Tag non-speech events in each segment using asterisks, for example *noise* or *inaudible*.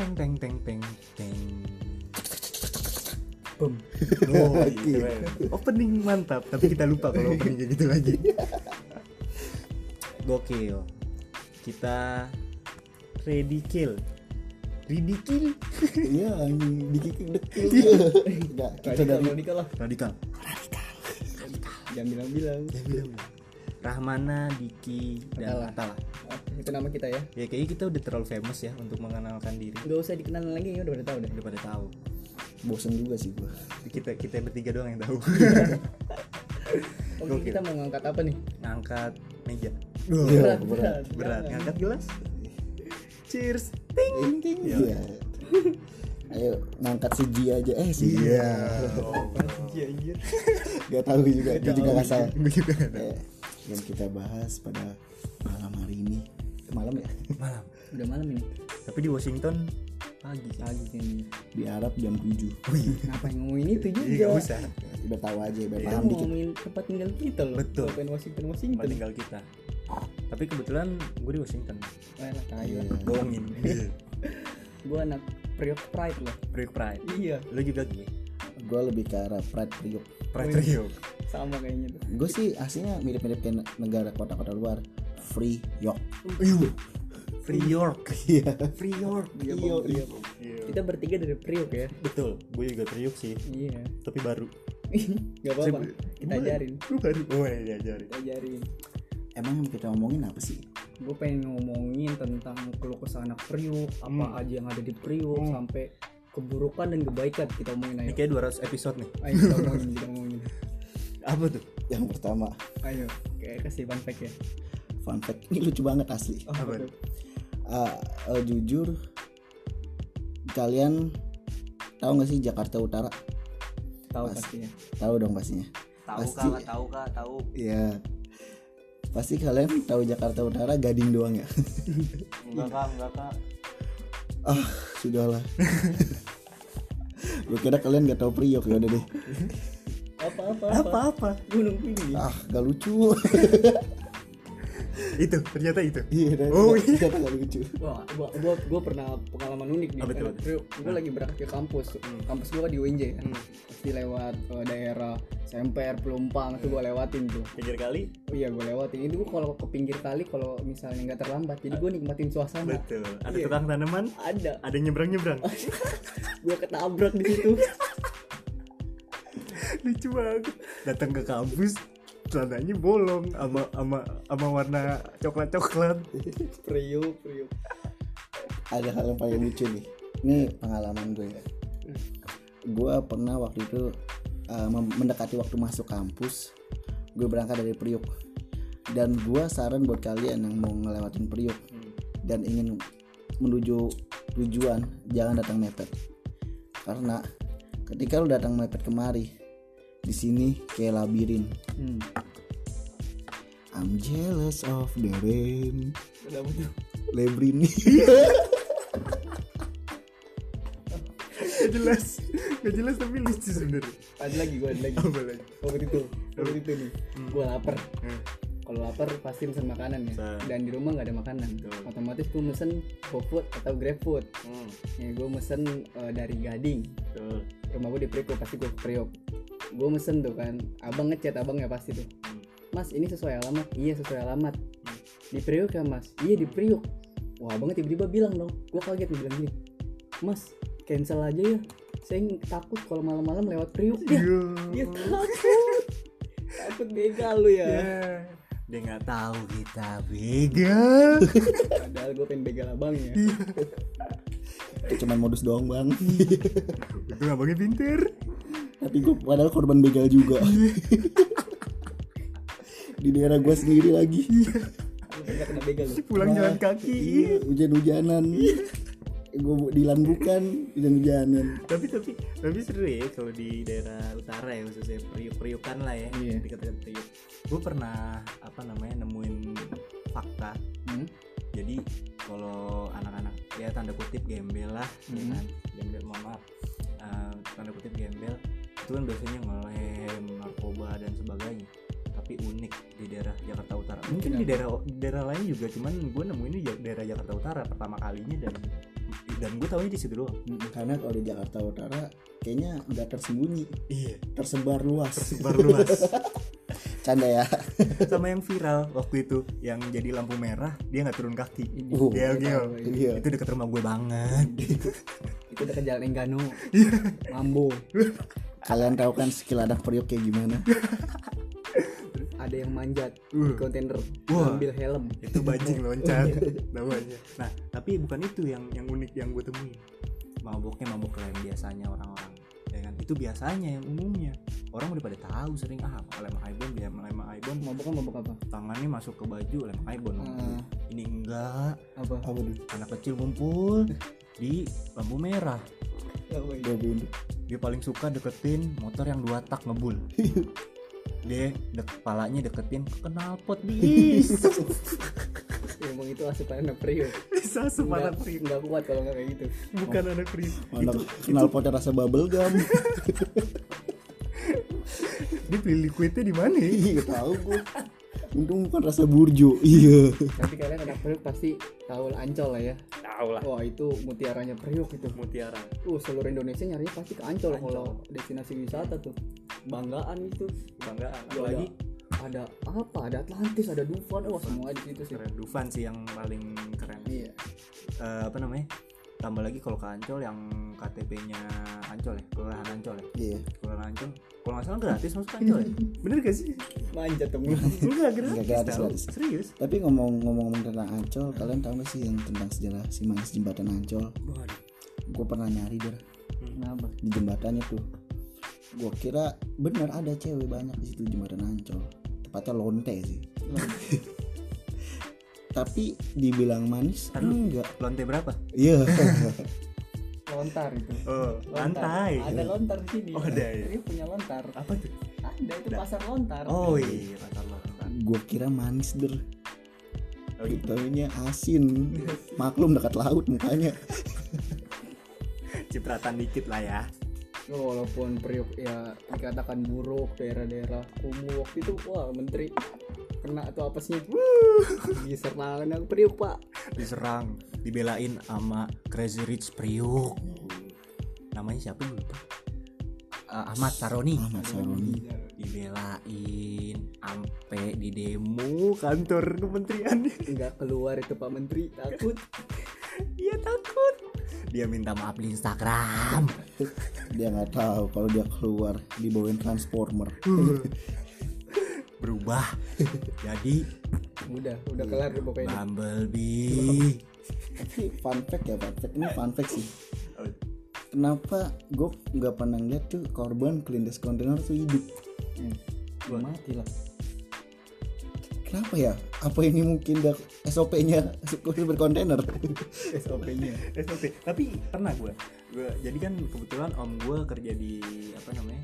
teng teng teng teng teng. Bum. *laughs* Oh, iya. Opening mantap, tapi kita lupa kalau openingnya gitu lagi. *laughs* Gokil. Kita ready kill. Ready kill. *laughs* Iya, anjing dikikik dekil. Enggak, kita Radikal, dari radikal lah. Radikal. Jangan bilang-bilang. Ya bilang. Rahmana, Diki, dan Atala. Atala. Oh, itu nama kita ya. Ya kayaknya kita udah terlalu famous ya untuk mengenalkan diri. Gak usah dikenal lagi ya udah pada tahu deh. Udah pada tahu. bosen juga sih gua. Kita kita bertiga doang yang tahu. *laughs* Oke, Gokil. kita mau ngangkat apa nih? Ngangkat meja. Iya, berat. Berat. Jangan. Ngangkat gelas. Cheers. Ting. Ting ting. Iya. Ayo ngangkat si G aja. Eh si Iya. Anjir. Gak tahu juga. Dia juga nggak salah. Gue juga nggak tahu. Eh, yang kita bahas pada malam hari ini. Malam ya? *laughs* Malam. Udah malam ini. Tapi di Washington pagi. Pagi kayaknya. Di Arab jam 7 Wih. Ngapain ngomongin itu Iya juga? nggak usah. Udah tahu aja, biar Kita paham dikit. ngomongin tempat tinggal kita loh. Betul. Bukan Washington Tempat Washington. tinggal kita. Tapi kebetulan gue di Washington. Wah, lah. Iya. Bohongin. *laughs* Gua anak Priok Pride loh. Priok Pride. Iya, Lu juga Gi? Gue lebih ke arah Pride Priok. Pride Priok. sama kayaknya tuh. Gue sih aslinya mirip-mirip kayak negara kota-kota luar. Free York. Free York. *laughs* Iya. Free York. Iya, Iya, Bang, Priok. Iya. Kita bertiga dari Priok ya. Betul. Gue juga Priok sih. Iya. Tapi baru. *laughs* Gak apa-apa. Kita ajarin. Gue baru. Oh iya diajarin. Kita ajarin. Emang yang kita ngomongin apa sih? Gue pengen ngomongin tentang keluh kesah anak Priok, apa Hmm. aja yang ada di Priok Hmm. sampai keburukan dan kebaikan kita omongin Ini ayo. kayak 200 episode nih. Ayo kita omongin, kita omongin. *laughs* Apa tuh? Yang pertama, Ayo, kayak kasih fun fact ya. Fun fact. Ini lucu banget asli. Oh, Apa betul. Ah, eh, jujur, kalian tahu nggak sih Jakarta Utara? Tahu Pas. pastinya. Tahu dong pastinya. Tahu Pasti. kak, tahu kak, tahu. Iya. Pasti kalian tahu Jakarta Utara Gading doang ya. Enggak kak, enggak kak. ah, sudahlah. Gue kira kalian gak tahu Priok ya udah deh. Apa apa Apa apa? Gunung Tinggi. Ah, gak lucu. *laughs* Itu ternyata itu. Iya, Oh, oh, iya. gak lucu. Wah, gua, gua, gua pernah pengalaman unik nih. Betul, Priok, gua lagi berangkat ke kampus. Kampus gua di UNJ kan. Hmm. Pasti lewat eh, daerah Semper, Pelumpang itu gua lewatin tuh. Pinggir kali. Oh iya gua lewatin. Itu gua kalau ke pinggir kali kalau misalnya nggak terlambat. Jadi gua nikmatin suasana. Betul. Ada Iya. tukang tanaman, Ada. ada nyebrang nyebrang. *laughs* Gua ketabrak di situ. *laughs* Lucu banget. Datang ke kampus, celananya bolong sama sama sama warna coklat coklat. *laughs* Priok, Priok. Ada hal yang paling lucu nih. Ini pengalaman gue ya. Gue pernah waktu itu uh, mendekati waktu masuk kampus. Gue berangkat dari Priok. Dan gue saran buat kalian yang mau ngelewatin Priok dan ingin menuju tujuan, jangan datang mepet. Karena ketika lu datang mepet kemari, di sini kayak labirin. Hmm. I'm jealous of the rain. Udah betul. Lebrin Gak *laughs* jelas, gak jelas tapi lucu sebenernya. Ada lagi gua ada lagi. Apa lagi? Waktu itu, waktu itu nih. Gua lapar. Hmm. Kalau lapar pasti mesen makanan ya. Bisa. Dan di rumah nggak ada makanan. Betul. Otomatis gua mesen GoFood atau GrabFood. Hmm. Ya gua mesen eh, dari Gading. Betul. Rumah gua di Priok, pasti gua ke Priok. Gua mesen tuh kan. Abang ngechat abang ya pasti tuh. Hmm. Mas ini sesuai alamat? Iya sesuai alamat. Di Priok ya mas? Iya di Priok. Wah abangnya tiba-tiba bilang dong. Gua kaget bilang gini. Mas cancel aja ya. Saya takut kalau malam-malam lewat Priok ya. Iya. Dia takut. takut begal lu ya. Ya. Dia nggak tahu kita begal. Padahal gue pengen begal abangnya. itu cuma modus doang bang Itu abangnya pinter. Tapi gue padahal korban begal juga. *laughs* Di daerah gue sendiri lagi. Pernah kena begal. Pulang jalan kaki. iya hujan-hujanan. Gue dilan bukan hujan-hujanan. Tapi tapi tapi seru ya kalau di daerah utara ya khususnya priuk priukan lah ya Iya. dekat-dekat priuk. Gue pernah apa namanya nemuin fakta. Hmm? jadi kalau anak-anak ya tanda kutip gembel lah ya Hmm. kan? Gembel mohon maaf. Eh, tanda kutip gembel itu kan biasanya ngelem narkoba dan sebagainya tapi unik di daerah Jakarta Utara. Mungkin di daerah di daerah lain juga cuman gue nemuin di daerah Jakarta Utara pertama kalinya dan dan gue tahunya di situ doang. Karena kalau di Jakarta Utara kayaknya nggak tersembunyi. Iya. Tersebar luas. Tersebar luas. *laughs* Canda ya. *laughs* Sama yang viral waktu itu yang jadi lampu merah dia nggak turun kaki. Uh, Gel, gel. iya. itu deket rumah gue banget. Itu ke jalan Enggano Iya. Mambo *laughs* kalian tahu kan skill anak periuk kayak gimana? *laughs* Ada yang manjat Uh. di kontainer Wah. ambil helm. Itu bajing loncat *laughs* namanya. Nah tapi bukan itu yang yang unik yang gue temuin. Maboknya mabok lem biasanya orang-orang ya kan? Itu biasanya yang umumnya. Orang udah pada tahu sering ah lem ibon dia lem ibon mabok kan mabok apa? Tangannya masuk ke baju lem ibon Ah. ini enggak. Apa? Anak kecil ngumpul *laughs* di lampu merah. Bingung. Dia paling suka deketin motor yang dua tak ngebul. *laughs* Dia dek kepalanya deketin ke knalpot *laughs* bis. Emang itu asupan anak priuk bisa semangat nggak nggak kuat kalau nggak kayak gitu. Bukan anak pria mana kenal potnya rasa bubble gum. *laughs* Dia beli liquidnya di mana? Ya? iya tahu gue untung bukan rasa burjo. Iya. Tapi kalian anak priuk pasti tahu ancol lah ya tahu lah. Wah itu mutiaranya priuk itu. Mutiara. Uh seluruh Indonesia nyarinya pasti ke ancol Ancol. kalau destinasi wisata tuh. Banggaan itu. Banggaan. Ya, apalagi ada apa? Ada Atlantis ada Dufan. Wah semua di situ sih. Keren. Dufan sih yang paling keren. Iya. Eh, apa namanya tambah lagi kalau ke Ancol yang KTP-nya Ancol ya kelurahan Ancol ya? Iya. Kelurahan Ancol. Kalau nggak salah gratis masuk Ancol ya? *laughs* Bener gak sih? Manjat dong. Enggak gratis, Nggak gratis, tau. gratis. serius? Tapi ngomong-ngomong tentang Ancol kalian tahu gak sih yang tentang sejarah si manis jembatan Ancol? Gue pernah nyari der kenapa di jembatannya tuh gue kira bener ada cewek banyak di situ jembatan Ancol. Tepatnya lonte sih tapi dibilang manis Kan lu- enggak. lonte berapa? Iya. *laughs* Lontar itu. Oh Lontar. lantai. Ada lontar di sini. Oh, ada ya? Priuk punya lontar. Apa tuh? Ada itu pasar lontar. Oh iya pasar lontar. Gue kira manis der oh, iya. Taunya asin. Maklum dekat laut mukanya. *laughs* Cipratan dikit lah ya. Oh, walaupun Priuk ya dikatakan buruk daerah-daerah kumuh. Waktu itu wah menteri kena tuh apesnya diserang anak Priuk pak. Diserang dibelain sama Crazy Rich Priuk. Namanya siapa lupa? Eh, Ahmad Saroni. Ahmad Saroni. Dibelain ampe di demo kantor kementerian. Nggak keluar itu pak menteri takut. Dia *laughs* takut. Dia minta maaf di Instagram. Dia nggak tahu kalau dia keluar dibawain transformer *laughs* berubah. *laughs* Jadi udah udah kelar deh pokoknya. Bumblebee. Tapi fun fact ya fun fact. Ini fun fact sih. Kenapa gue nggak pernah lihat tuh korban kelindes kontainer tuh hidup? Gua mati lah. Kenapa ya? Apa ini mungkin dah SOP-nya kurir *laughs* berkontainer? SOP-nya SOP *laughs* tapi pernah gue gue jadi kan kebetulan om gue kerja di apa namanya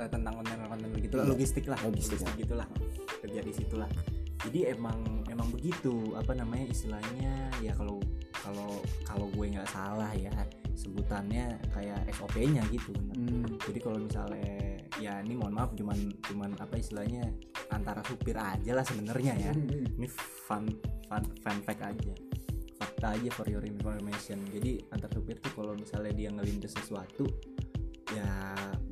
eh, tentang kontainer gitu lah Iya. logistik lah Logistik, logistik gitulah kerja di situ lah. Jadi emang emang begitu apa namanya istilahnya ya kalau kalau kalau gue nggak salah ya sebutannya kayak SOP-nya gitu. Hmm. jadi kalau misalnya ya ini mohon maaf cuman cuman apa istilahnya antara supir aja lah sebenarnya ya. Ini fun fun fun fact aja. Fakta aja for your information. Jadi antar supir tuh kalau misalnya dia ngelindes sesuatu ya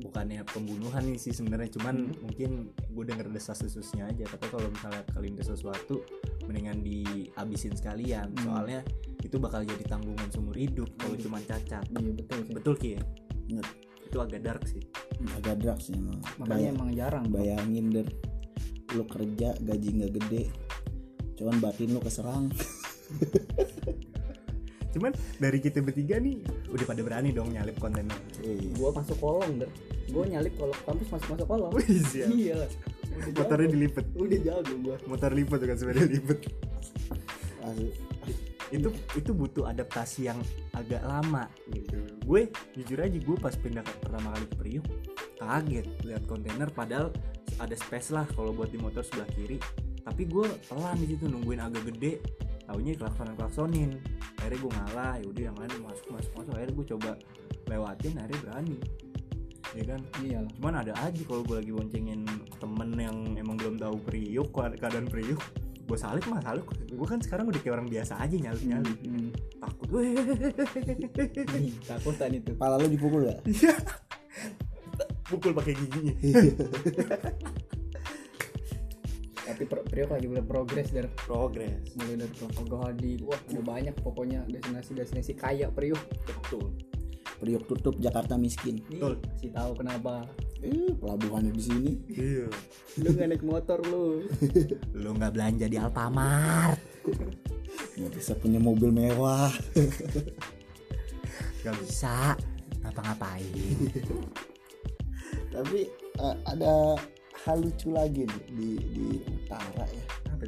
bukannya pembunuhan nih sih sebenarnya cuman mungkin gue denger desas desusnya aja. Tapi kalau misalnya kelindes sesuatu mendingan dihabisin sekalian. Hmm. soalnya itu bakal jadi tanggungan seumur hidup kalau Hmm. cuman cacat. Iya betul sih. Betul ki ya? Bener. itu agak dark sih. Agak drugs sih emang. makanya emang jarang bayangin der. Lu kerja gaji nggak gede. Cuman batin lu keserang *laughs* cuman dari kita bertiga nih udah pada berani dong nyalip kontainer Wih, gua masuk kolong der gua nyalip ke kampus masuk masuk kolong. Iya. Lah motornya jago. dilipet. Udah jago gua. Motor lipat bukan sepeda lipat asli. itu itu butuh adaptasi yang agak lama. Gitu. Gue jujur aja gue pas pindah ke- pertama kali ke Priuk kaget lihat kontainer padahal ada space lah kalau buat di motor sebelah kiri. Tapi gue pelan di situ nungguin agak gede. Taunya klaksonan klaksonin akhirnya gue ngalah yaudah yang lain masuk masuk masuk. Akhirnya gue coba lewatin akhirnya berani. Ya kan? Iya. Cuman ada aja kalau gue lagi boncengin temen yang emang belum tahu Priuk keadaan Priuk. Gue salib mah salib. Gue kan sekarang udah kayak orang biasa aja nyalip nyalip Hmm. takut. Weh Ih, takutan itu Pala lu dipukul gak? pukul pakai giginya *laughs* tapi pro- Priok lagi mulai progres dari progres. Mulai dari Propagohadi wah ada banyak pokoknya destinasi destinasi kaya Priok. Betul. Priok tutup Jakarta miskin. Nih Betul. kasih tahu kenapa? Eh, pelabuhannya di sini. Iya. Lu nggak naik motor lu. *laughs* Lu nggak belanja di Alfamart. Nggak bisa punya mobil mewah. Nggak bisa. Ngapa-ngapain? Tapi eh, ada hal lucu lagi nih di di utara ya. Apa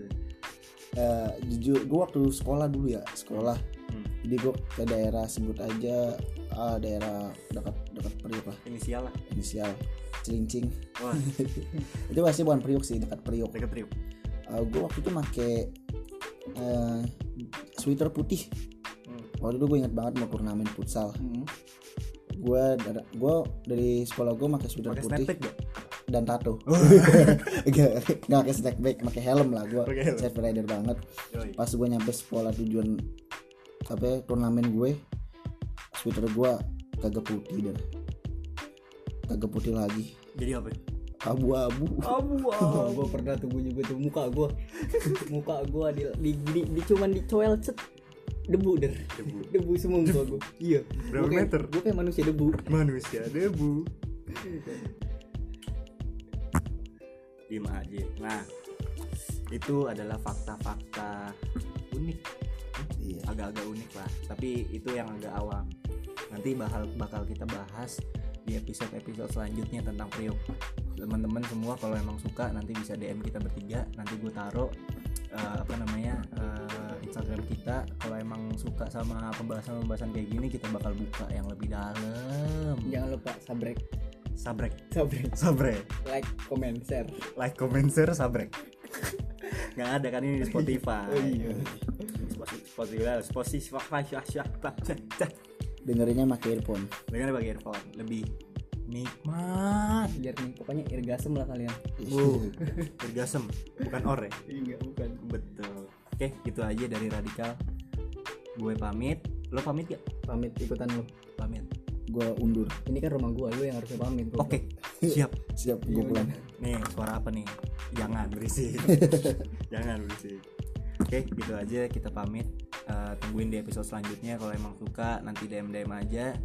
Eh, jujur gue waktu sekolah dulu ya sekolah. Hmm. jadi gue ke daerah sebut aja ah, daerah dekat dekat Priuk lah. Inisial lah. Inisial Cilincing. Wah. *laughs* Itu pasti bukan Priuk sih dekat Priuk. Deket Priuk. Gue waktu itu make eh, sweater putih. Hmm. waktu itu gue inget banget mau turnamen futsal. Hmm. gue dari gue dari sekolah gue pakai sweater pakai putih. snapback gak dan tato nggak *laughs* nggak pakai snapback pakai helm lah gue safe rider banget. Yoi. pas gue nyampe sekolah tujuan apa ya, turnamen gue sweater gue kagak putih dan kagak putih lagi. Jadi apa? Abu-abu. Abu Oh, gue pernah tuh gua juga tuh muka gue muka gue di, di, di, di cuman dicoel cet. Debu der. Debu. *laughs* debu semua muka gue iya. Berapa Gua kayak- meter? gua kayak manusia debu. Manusia debu *laughs* diem aja nah itu adalah fakta-fakta unik. Iya. Agak-agak unik lah. Tapi itu yang agak awam nanti bakal bakal kita bahas di episode-episode selanjutnya tentang Priok. Teman-teman semua kalau emang suka nanti bisa DM kita bertiga. Nanti gue taruh eh, apa namanya eh, Instagram kita. Kalau emang suka sama pembahasan-pembahasan kayak gini kita bakal buka yang lebih dalam. Jangan lupa sabrek sabrek. Sabrek. Sabrek. Like comment share. Like comment share sabrek. *laughs* Nggak ada kan ini di Spotify. Oh iya. Spotify Spotify Spotify dengerinnya pakai earphone. Dengan pakai earphone. Lebih nikmat. Biar nih pokoknya irgasem lah kalian. Uh orgasm bukan or ya? Iya bukan. Betul. Oke gitu aja dari radikal. Gue pamit. Lo pamit gak pamit ikutan pamit gue undur. Ini kan rumah gua lu yang harusnya pamit oke *laughs* siap. Siap gue Iya, pulang. nih suara apa nih? *laughs* Jangan berisik jangan berisik oke gitu aja kita pamit. Eh, tungguin di episode selanjutnya kalau emang suka nanti dm dm aja.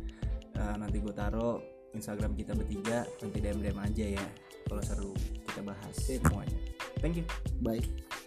Eh, nanti gue taruh instagram kita bertiga nanti dm dm aja ya kalau seru kita bahas semuanya. Thank you. Bye